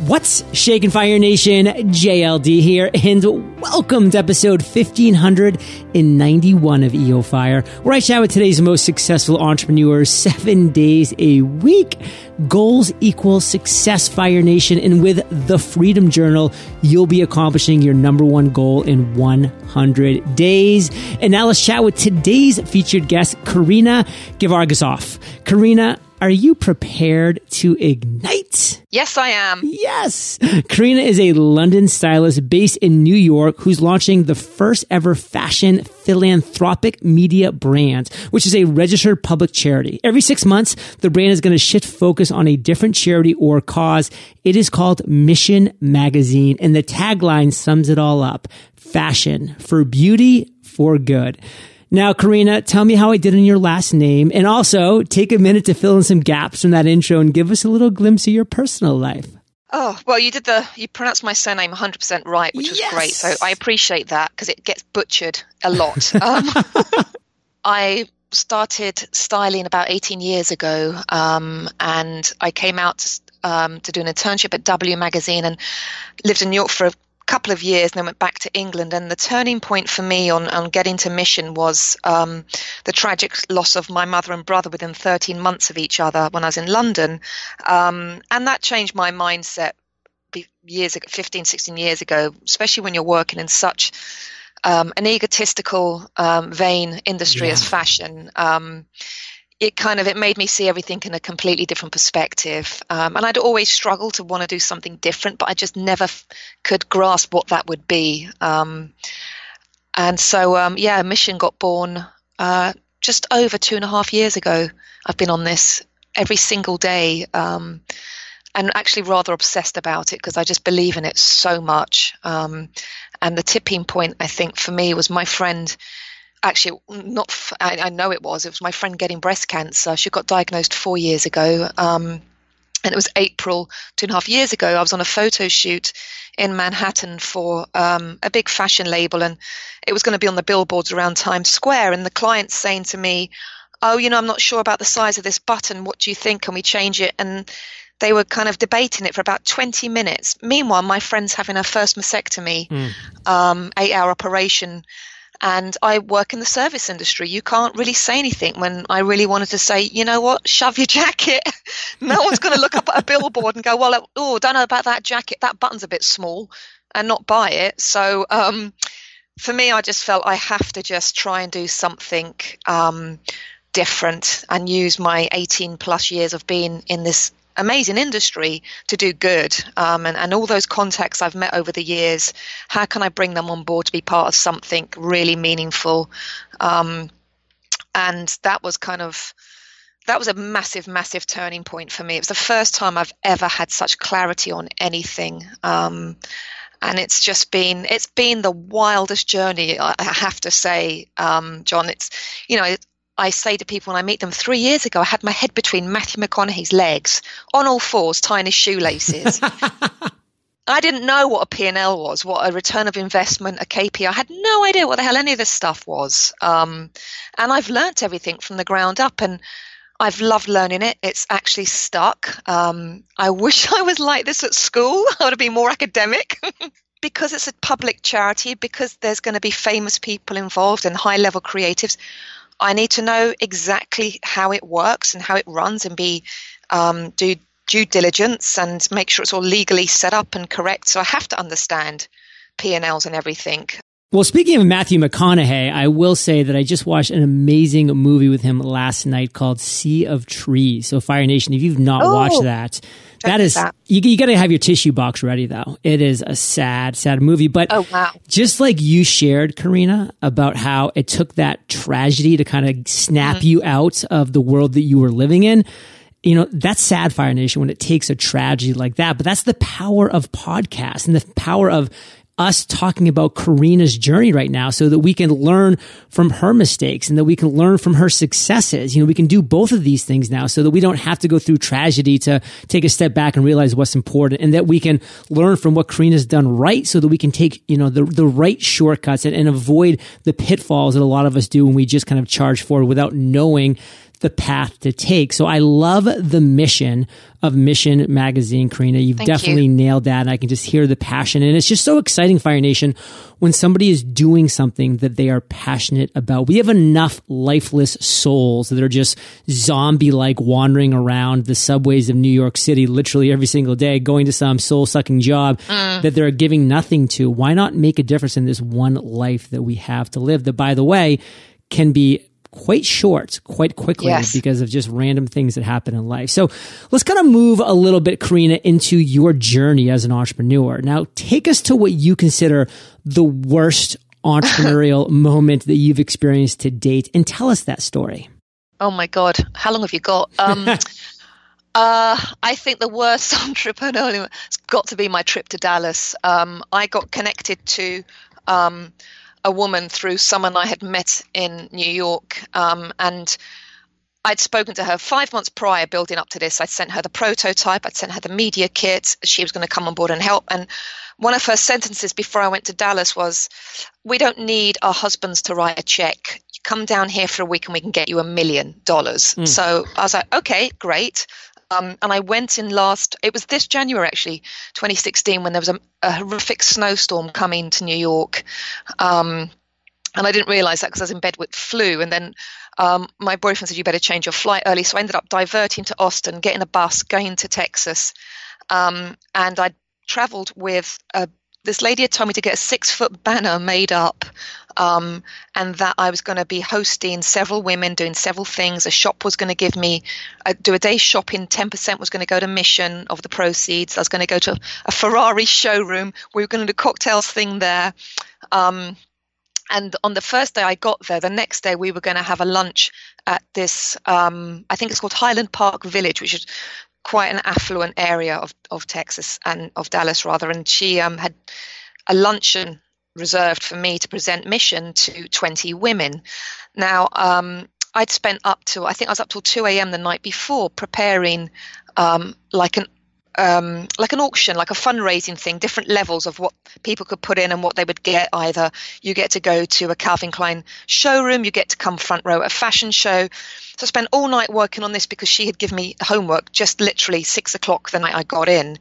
What's shaking Fire Nation? JLD here, and welcome to episode 1591 of EO Fire, where I chat with today's most successful entrepreneurs seven days a week. Goals equal success, Fire Nation, and with the Freedom Journal, you'll be accomplishing your number one goal in 100 days. And now let's chat with today's featured guest, Karina Givargisoff. Karina, are you prepared to ignite? Yes, I am. Yes. Karina is a London stylist based in New York who's launching the first ever fashion philanthropic media brand, which is a registered public charity. Every six months, the brand is going to shift focus on a different charity or cause. It is called Mission Magazine, and the tagline sums it all up. Fashion for beauty for good. Now, Karina, tell me how I did in your last name, and also take a minute to fill in some gaps from that intro and give us a little glimpse of your personal life. Oh, well, you did the, you pronounced my surname 100% right, which was Yes. great. So I appreciate that because it gets butchered a lot. um, I started styling about 18 years ago, um, and I came out to, um, to do an internship at W Magazine and lived in New York for a couple of years and then went back to England. And the turning point for me on, on getting to Mission was um, the tragic loss of my mother and brother within 13 months of each other when I was in London. Um, and that changed my mindset years ago, 15, 16 years ago, especially when you're working in such um, an egotistical, um, vain industry as Yeah. fashion. It kind of it made me see everything in a completely different perspective. Um, and i'd always struggled to want to do something different but i just never f- could grasp what that would be. Um, and so um, yeah mission got born uh, just over two and a half years ago. I've been on this every single day um, and actually rather obsessed about it because i just believe in it so much. Um, and the tipping point i think for me was my friend actually not f- I, I know it was it was my friend getting breast cancer. She got diagnosed four years ago um, and it was april two and a half years ago i was on a photo shoot in manhattan for um, a big fashion label and it was going to be on the billboards around times square and the client's saying to me oh you know i'm not sure about the size of this button. What do you think? Can we change it? And they were kind of debating it for about 20 minutes. Meanwhile my friend's having her first mastectomy um, eight hour operation and I work in the service industry. You can't really say anything when I really wanted to say, you know what, shove your jacket. no one's going to look up at a billboard and go, well, oh, don't know about that jacket. That button's a bit small and not buy it. So um, for me, I just felt I have to just try and do something um, different and use my 18 plus years of being in this amazing industry to do good. Um, and, and all those contacts I've met over the years how can I bring them on board to be part of something really meaningful? Um, and that was kind of that was a massive massive turning point for me. It was the first time I've ever had such clarity on anything. Um, and it's just been it's been the wildest journey I have to say um, John. It's you know I say to people when I meet them, three years ago, I had my head between Matthew McConaughey's legs, on all fours, tying his shoelaces. I didn't know what a P&L was, what a return of investment, a KPI. I had no idea what the hell any of this stuff was. Um, and I've learnt everything from the ground up and I've loved learning it. It's actually stuck. Um, I wish I was like this at school. I would have been more academic. because it's a public charity, because there's going to be famous people involved and high level creatives, I need to know exactly how it works and how it runs and be um, do due diligence and make sure it's all legally set up and correct. So I have to understand P and Ls and everything. Well, speaking of Matthew McConaughey, I will say that I just watched an amazing movie with him last night called Sea of Trees. So, Fire Nation, if you've not Oh, watched that, that is that. you, you got to have your tissue box ready, though. It is a sad, sad movie. But Oh, wow. just like you shared, Karina, about how it took that tragedy to kind of snap Mm-hmm. you out of the world that you were living in. You know, that's sad, Fire Nation, when it takes a tragedy like that. But that's the power of podcasts and the power of us talking about Karina's journey right now so that we can learn from her mistakes and that we can learn from her successes. You know, we can do both of these things now so that we don't have to go through tragedy to take a step back and realize what's important and that we can learn from what Karina's done right so that we can take, you know, the, the right shortcuts and, and avoid the pitfalls that a lot of us do when we just kind of charge forward without knowing the path to take. So I love the mission of Mission Magazine, Karina. You've Thank definitely you. nailed that. And I can just hear the passion. And it's just so exciting, Fire Nation, when somebody is doing something that they are passionate about. We have enough lifeless souls that are just zombie like wandering around the subways of New York City literally every single day, going to some soul sucking job Mm. that they're giving nothing to. Why not make a difference in this one life that we have to live that, by the way, can be quite short quite quickly Yes. because of just random things that happen in life. So let's kind of move a little bit, Karina, into your journey as an entrepreneur. Now, take us to what you consider the worst entrepreneurial moment that you've experienced to date and tell us that story. Oh my God, how long have you got? Um, uh, I think the worst entrepreneurial moment has got to be my trip to Dallas. Um, I got connected to um, a woman through someone I had met in New York, um, and I'd spoken to her five months prior, building up to this. I'd sent her the prototype, I'd sent her the media kit. She was going to come on board and help. And one of her sentences before I went to Dallas was, We don't need our husbands to write a check. You come down here for a week and we can get you a million dollars. So I was like, Okay, great. Um, and I went in last, it was this January actually, 2016, when there was a, a horrific snowstorm coming to New York. Um, and I didn't realize that because I was in bed with flu. And then um, my boyfriend said, You better change your flight early. So I ended up diverting to Austin, getting a bus, going to Texas. Um, and I traveled with a, this lady had told me to get a six foot banner made up. Um, and that I was going to be hosting several women doing several things. A shop was going to give me, do a day shopping. 10% was going to go to mission of the proceeds. I was going to go to a Ferrari showroom. We were going to do cocktails thing there. Um, and on the first day I got there, the next day we were going to have a lunch at this, um, I think it's called Highland Park Village, which is quite an affluent area of, of Texas and of Dallas rather. And she um, had a luncheon reserved for me to present mission to 20 women. Now, um, I'd spent up to, I think I was up till 2 a.m. the night before preparing um, like an um, like an auction, like a fundraising thing, different levels of what people could put in and what they would get. Either you get to go to a Calvin Klein showroom, you get to come front row at a fashion show. So I spent all night working on this because she had given me homework just literally six o'clock the night I got in.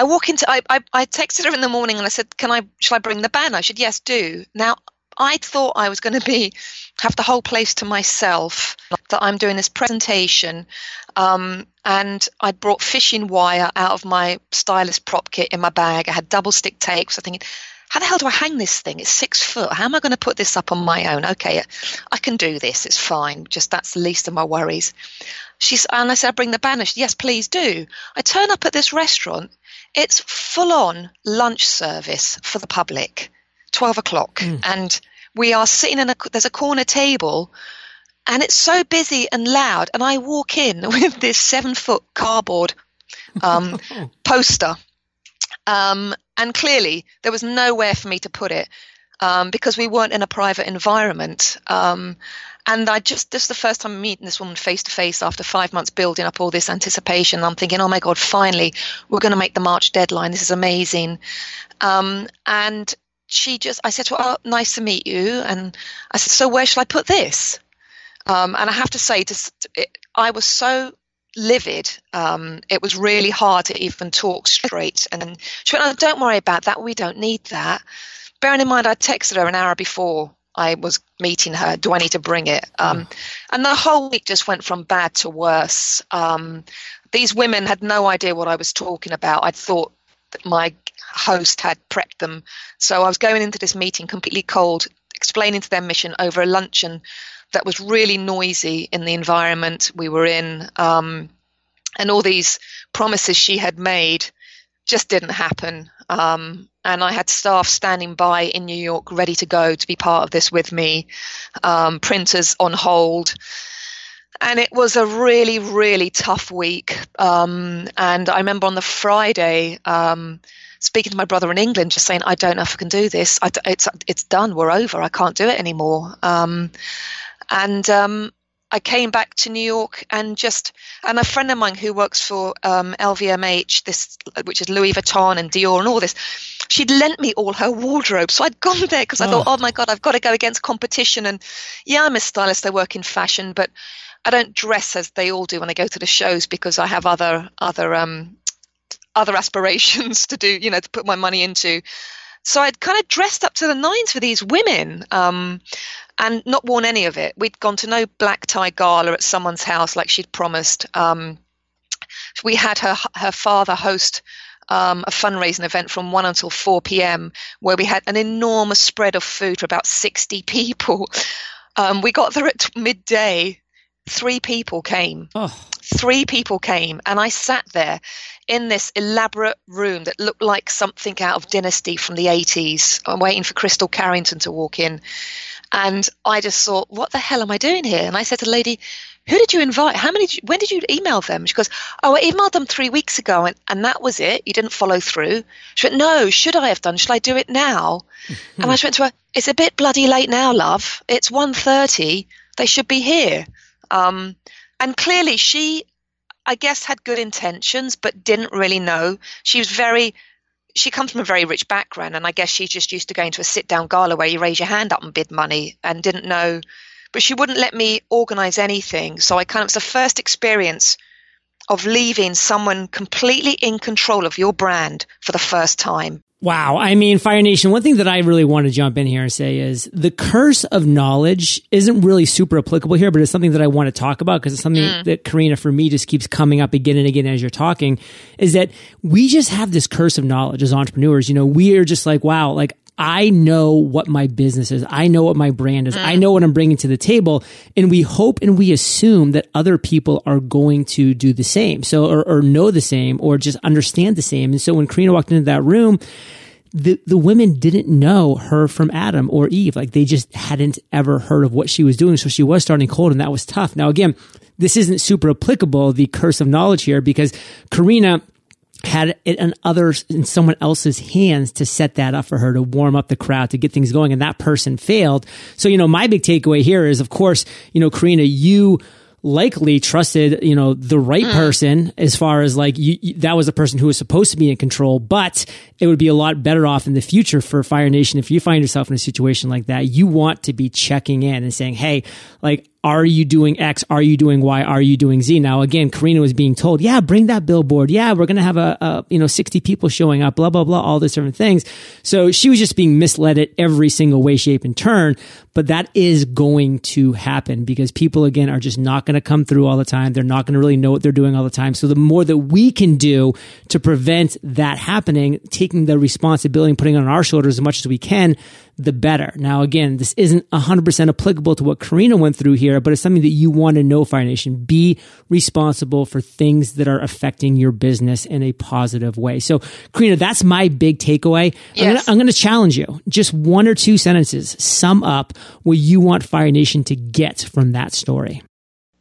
I walk into, I, I, I texted her in the morning and I said, "Can I? Shall I bring the banner?" She said, "Yes, do." Now I thought I was going to be have the whole place to myself. That I'm doing this presentation, um, and I brought fishing wire out of my stylist prop kit in my bag. I had double stick tapes. I thinking, how the hell do I hang this thing? It's six foot. How am I going to put this up on my own? Okay, I can do this. It's fine. Just that's the least of my worries. She's and I said, I bring the banner. She, yes, please do. I turn up at this restaurant. It's full on lunch service for the public. 12 o'clock and we are sitting in a there's a corner table and it's so busy and loud and i walk in with this seven foot cardboard um, poster um, and clearly there was nowhere for me to put it um, because we weren't in a private environment um, and I just this is the first time I'm meeting this woman face to face after five months building up all this anticipation. I'm thinking, oh my god, finally we're going to make the March deadline. This is amazing. Um, and she just, I said to her, oh, nice to meet you. And I said, so where shall I put this? Um, and I have to say, to, it, I was so livid. Um, it was really hard to even talk straight. And she went, oh, don't worry about that. We don't need that. Bearing in mind, I texted her an hour before I was meeting her. Do I need to bring it? Um, and the whole week just went from bad to worse. Um, these women had no idea what I was talking about. I thought that my host had prepped them. So I was going into this meeting completely cold, explaining to their mission over a luncheon that was really noisy in the environment we were in. Um, and all these promises she had made just didn't happen. Um, and I had staff standing by in New York ready to go to be part of this with me, um, printers on hold. And it was a really, really tough week. Um, and I remember on the Friday, um, speaking to my brother in England, just saying, I don't know if I can do this. I, it's, it's done. We're over. I can't do it anymore. Um, and um, I came back to New York and just and a friend of mine who works for um, LVMH, this which is Louis Vuitton and Dior and all this, she'd lent me all her wardrobe. So I'd gone there because I Oh. thought, oh my god, I've got to go against competition. And yeah, I'm a stylist. I work in fashion, but I don't dress as they all do when I go to the shows because I have other other um, other aspirations to do, you know, to put my money into. So I'd kind of dressed up to the nines for these women um, and not worn any of it. We'd gone to no black tie gala at someone's house like she'd promised. Um, we had her her father host um, a fundraising event from 1 until 4 p.m. where we had an enormous spread of food for about 60 people. Um, we got there at midday. Three people came. Oh. Three people came, and I sat there in this elaborate room that looked like something out of Dynasty from the 80s. I'm waiting for Krystle Carrington to walk in. And I just thought, what the hell am I doing here? And I said to the lady, who did you invite? How many? You, when did you email them? She goes, oh, I emailed them three weeks ago, and, and that was it. You didn't follow through. She went, no. Should I have done? Should I do it now? and I just went to her. It's a bit bloody late now, love. It's 1.30. They should be here. Um, and clearly, she, I guess, had good intentions, but didn't really know. She was very she comes from a very rich background, and I guess she's just used to going to a sit down gala where you raise your hand up and bid money and didn't know but she wouldn't let me organize anything. So I kind of, it's the first experience of leaving someone completely in control of your brand for the first time. Wow. I mean, Fire Nation, one thing that I really want to jump in here and say is the curse of knowledge isn't really super applicable here, but it's something that I want to talk about because it's something mm. that Karina, for me, just keeps coming up again and again as you're talking is that we just have this curse of knowledge as entrepreneurs. You know, we are just like, wow, like I know what my business is. I know what my brand is. Mm. I know what I'm bringing to the table. And we hope and we assume that other people are going to do the same. So, or, or know the same or just understand the same. And so when Karina walked into that room, the, the women didn't know her from Adam or Eve. Like they just hadn't ever heard of what she was doing. So she was starting cold and that was tough. Now, again, this isn't super applicable, the curse of knowledge here, because Karina had it in others in someone else's hands to set that up for her to warm up the crowd to get things going and that person failed so you know my big takeaway here is of course you know karina you likely trusted, you know, the right mm. person as far as like you, you, that was the person who was supposed to be in control, but it would be a lot better off in the future for Fire Nation if you find yourself in a situation like that. You want to be checking in and saying, "Hey, like are you doing X? Are you doing Y? Are you doing Z? Now, again, Karina was being told, yeah, bring that billboard. Yeah, we're going to have a, a, you know, 60 people showing up, blah, blah, blah, all these different things. So she was just being misled at every single way, shape, and turn. But that is going to happen because people, again, are just not going to come through all the time. They're not going to really know what they're doing all the time. So the more that we can do to prevent that happening, taking the responsibility and putting it on our shoulders as much as we can, the better. Now, again, this isn't 100% applicable to what Karina went through here, but it's something that you want to know, Fire Nation. Be responsible for things that are affecting your business in a positive way. So, Karina, that's my big takeaway. Yes. I'm going to challenge you. Just one or two sentences sum up what you want Fire Nation to get from that story.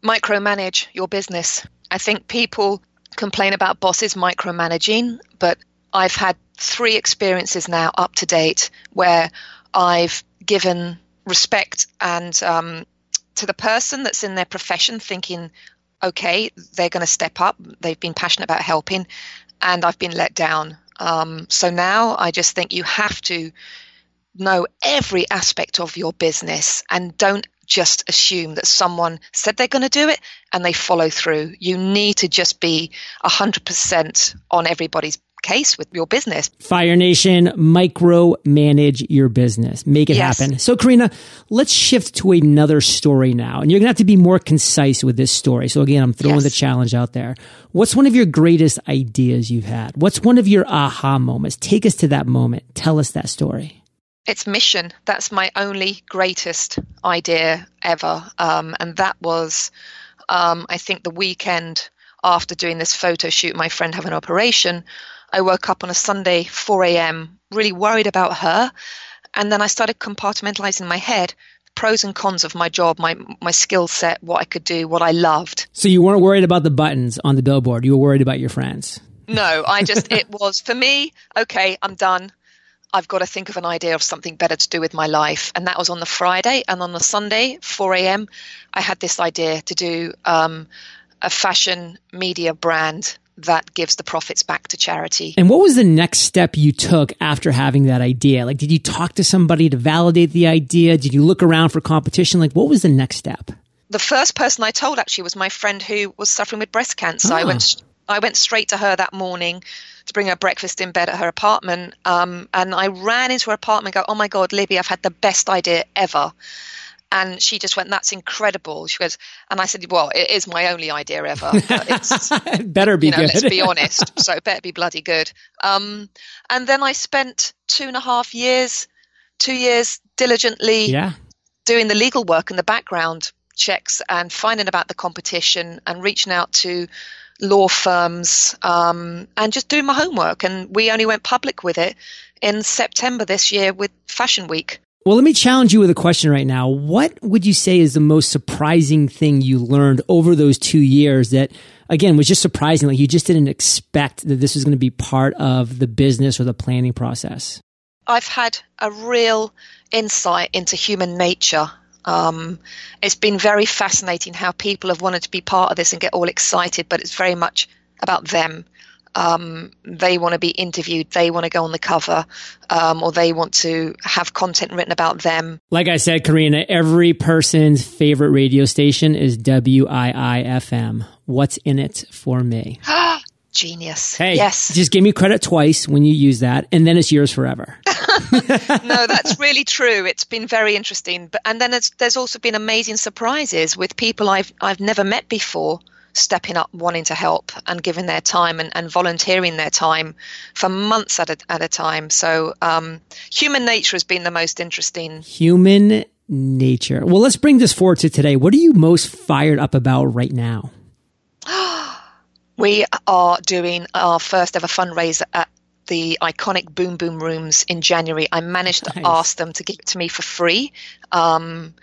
Micromanage your business. I think people complain about bosses micromanaging, but I've had three experiences now up to date where I've given respect and um, to the person that's in their profession, thinking, okay, they're going to step up. They've been passionate about helping, and I've been let down. Um, so now I just think you have to know every aspect of your business and don't just assume that someone said they're going to do it and they follow through. You need to just be 100% on everybody's case with your business. Fire Nation, micro manage your business, make it yes. happen. So, Karina, let's shift to another story now. And you're going to have to be more concise with this story. So, again, I'm throwing yes. the challenge out there. What's one of your greatest ideas you've had? What's one of your aha moments? Take us to that moment. Tell us that story. It's mission. That's my only greatest idea ever. Um, and that was, um, I think, the weekend after doing this photo shoot, my friend had an operation. I woke up on a Sunday, 4 a.m., really worried about her. And then I started compartmentalizing my head pros and cons of my job, my my skill set, what I could do, what I loved. So you weren't worried about the buttons on the billboard. You were worried about your friends. No, I just it was for me, okay, I'm done. I've got to think of an idea of something better to do with my life. And that was on the Friday. And on the Sunday, 4 a.m., I had this idea to do um, a fashion media brand that gives the profits back to charity. And what was the next step you took after having that idea? Like, did you talk to somebody to validate the idea? Did you look around for competition? Like, what was the next step? the first person I told actually was my friend who was suffering with breast cancer. I went ah. I went straight to her that morning to bring her breakfast in bed at her apartment. Um, and I ran into her apartment and go, Oh my God, Libby, I've had the best idea ever. And she just went, "That's incredible." She goes, and I said, "Well, it is my only idea ever. It's better be you know, good. let's be honest. So it better be bloody good." Um, and then I spent two and a half years, two years diligently yeah. doing the legal work in the background checks and finding about the competition and reaching out to law firms um, and just doing my homework. And we only went public with it in September this year with Fashion Week. Well, let me challenge you with a question right now. What would you say is the most surprising thing you learned over those two years that, again, was just surprising? Like you just didn't expect that this was going to be part of the business or the planning process? I've had a real insight into human nature. Um, it's been very fascinating how people have wanted to be part of this and get all excited, but it's very much about them um, they want to be interviewed, they want to go on the cover, um, or they want to have content written about them. Like I said, Karina, every person's favorite radio station is WIIFM. What's in it for me? Genius. Hey, yes. Just give me credit twice when you use that, and then it's yours forever. no, that's really true. It's been very interesting, but and then there's also been amazing surprises with people I've I've never met before stepping up, wanting to help, and giving their time and, and volunteering their time for months at a, at a time. So, um, human nature has been the most interesting. Human nature. Well, let's bring this forward to today. What are you most fired up about right now? we are doing our first ever fundraiser at the iconic Boom Boom Rooms in January. I managed nice. to ask them to give it to me for free. Um,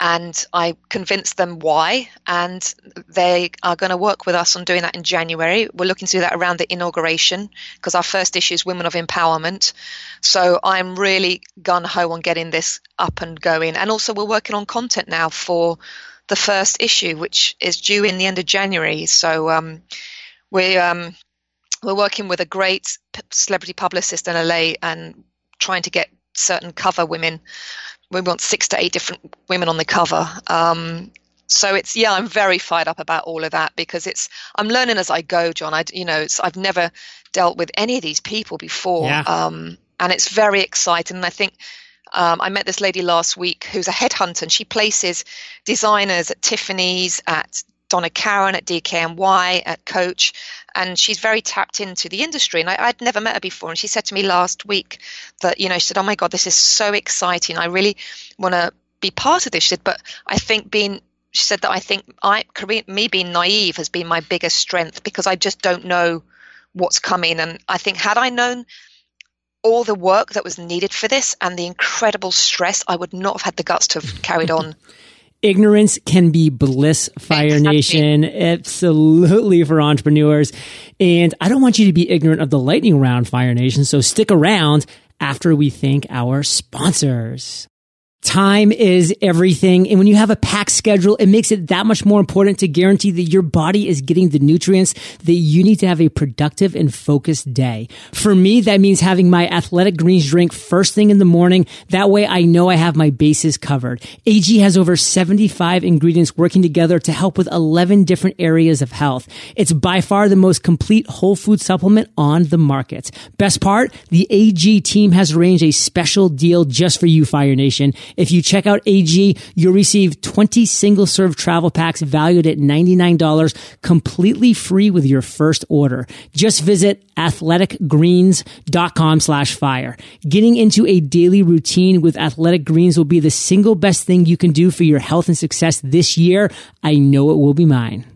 and I convinced them why, and they are going to work with us on doing that in January. We're looking to do that around the inauguration because our first issue is Women of Empowerment. So I'm really gun ho on getting this up and going, and also we're working on content now for the first issue, which is due in the end of January. So um, we um, we're working with a great celebrity publicist in LA and trying to get certain cover women we want six to eight different women on the cover. Um, so it's yeah, I'm very fired up about all of that because it's I'm learning as I go, John. I you know I've never dealt with any of these people before, yeah. um, and it's very exciting. And I think um, I met this lady last week who's a headhunter, and she places designers at Tiffany's, at Donna Karan at DKNY at Coach, and she's very tapped into the industry. And I, would never met her before, and she said to me last week that you know she said, "Oh my God, this is so exciting! I really want to be part of this." She said, "But I think being," she said that I think I, me being naive has been my biggest strength because I just don't know what's coming, and I think had I known all the work that was needed for this and the incredible stress, I would not have had the guts to have carried on. Ignorance can be bliss, Fire. Nation. Absolutely for entrepreneurs. And I don't want you to be ignorant of the lightning round, Fire Nation. So stick around after we thank our sponsors. Time is everything. And when you have a packed schedule, it makes it that much more important to guarantee that your body is getting the nutrients that you need to have a productive and focused day. For me, that means having my athletic greens drink first thing in the morning. That way I know I have my bases covered. AG has over 75 ingredients working together to help with 11 different areas of health. It's by far the most complete whole food supplement on the market. Best part, the AG team has arranged a special deal just for you, Fire Nation. If you check out AG, you'll receive 20 single serve travel packs valued at $99 completely free with your first order. Just visit athleticgreens.com slash fire. Getting into a daily routine with athletic greens will be the single best thing you can do for your health and success this year. I know it will be mine.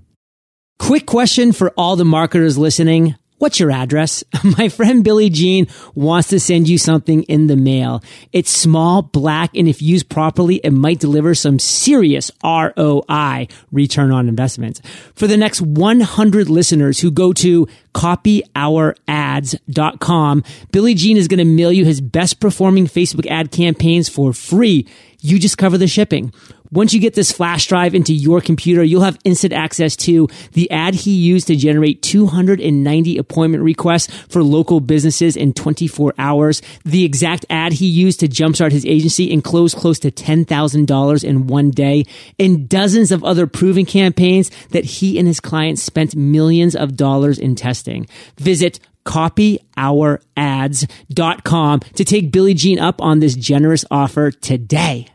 Quick question for all the marketers listening. What's your address? My friend Billy Gene wants to send you something in the mail. It's small, black, and if used properly, it might deliver some serious ROI, return on investment. For the next 100 listeners who go to copyourads.com, Billy Gene is going to mail you his best performing Facebook ad campaigns for free. You just cover the shipping. Once you get this flash drive into your computer, you'll have instant access to the ad he used to generate 290 appointment requests for local businesses in 24 hours, the exact ad he used to jumpstart his agency and close close to $10,000 in one day, and dozens of other proven campaigns that he and his clients spent millions of dollars in testing. Visit copyourads.com to take Billy Gene up on this generous offer today.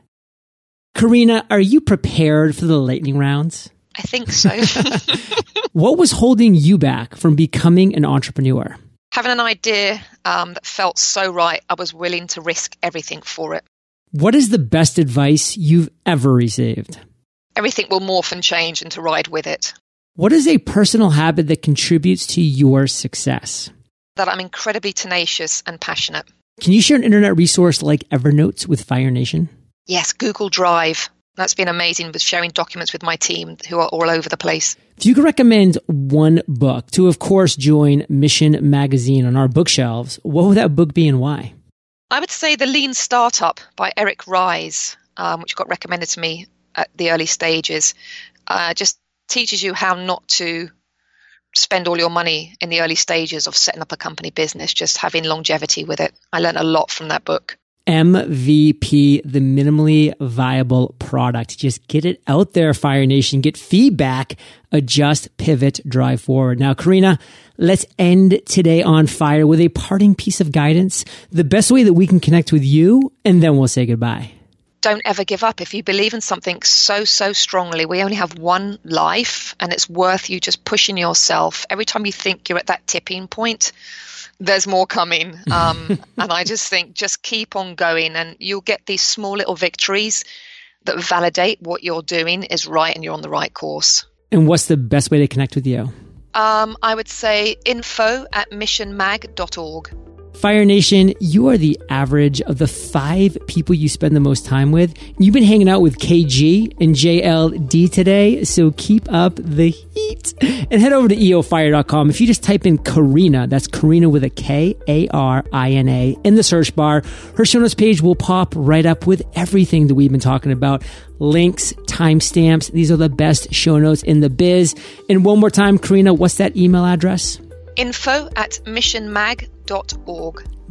Karina, are you prepared for the lightning rounds? I think so. what was holding you back from becoming an entrepreneur? Having an idea um, that felt so right, I was willing to risk everything for it. What is the best advice you've ever received? Everything will morph and change and to ride with it. What is a personal habit that contributes to your success? That I'm incredibly tenacious and passionate. Can you share an internet resource like Evernote with Fire Nation? Yes, Google Drive. That's been amazing with sharing documents with my team who are all over the place. If you could recommend one book to, of course, join Mission Magazine on our bookshelves, what would that book be and why? I would say The Lean Startup by Eric Ries, um, which got recommended to me at the early stages. Uh, just teaches you how not to spend all your money in the early stages of setting up a company business, just having longevity with it. I learned a lot from that book. MVP, the minimally viable product. Just get it out there, Fire Nation. Get feedback, adjust, pivot, drive forward. Now, Karina, let's end today on fire with a parting piece of guidance, the best way that we can connect with you, and then we'll say goodbye. Don't ever give up. If you believe in something so, so strongly, we only have one life, and it's worth you just pushing yourself. Every time you think you're at that tipping point, there's more coming. Um, and I just think just keep on going, and you'll get these small little victories that validate what you're doing is right and you're on the right course. And what's the best way to connect with you? Um, I would say info at missionmag.org. Fire Nation, you are the average of the five people you spend the most time with. You've been hanging out with KG and JLD today, so keep up the heat. And head over to eofire.com. If you just type in Karina, that's Karina with a K A R I N A in the search bar, her show notes page will pop right up with everything that we've been talking about links, timestamps. These are the best show notes in the biz. And one more time, Karina, what's that email address? Info at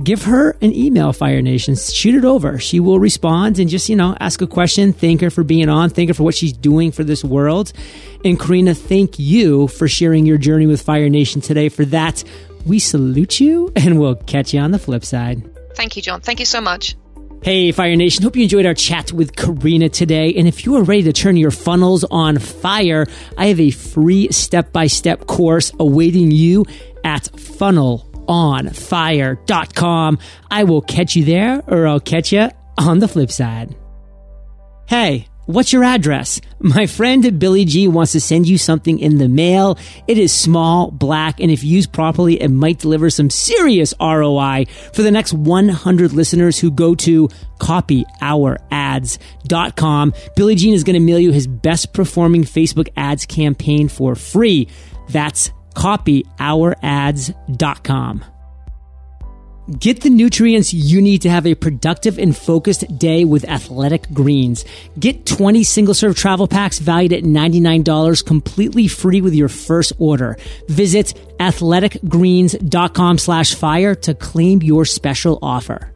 Give her an email, Fire Nation. Shoot it over. She will respond and just, you know, ask a question. Thank her for being on. Thank her for what she's doing for this world. And Karina, thank you for sharing your journey with Fire Nation today. For that, we salute you and we'll catch you on the flip side. Thank you, John. Thank you so much. Hey, Fire Nation. Hope you enjoyed our chat with Karina today. And if you are ready to turn your funnels on fire, I have a free step by step course awaiting you at funnelonfire.com. I will catch you there or I'll catch you on the flip side. Hey, What's your address? My friend Billy G wants to send you something in the mail. It is small, black, and if used properly, it might deliver some serious ROI for the next 100 listeners who go to copyourads.com. Billy Gene is going to mail you his best performing Facebook ads campaign for free. That's copyourads.com. Get the nutrients you need to have a productive and focused day with Athletic Greens. Get 20 single serve travel packs valued at $99 completely free with your first order. Visit athleticgreens.com slash fire to claim your special offer.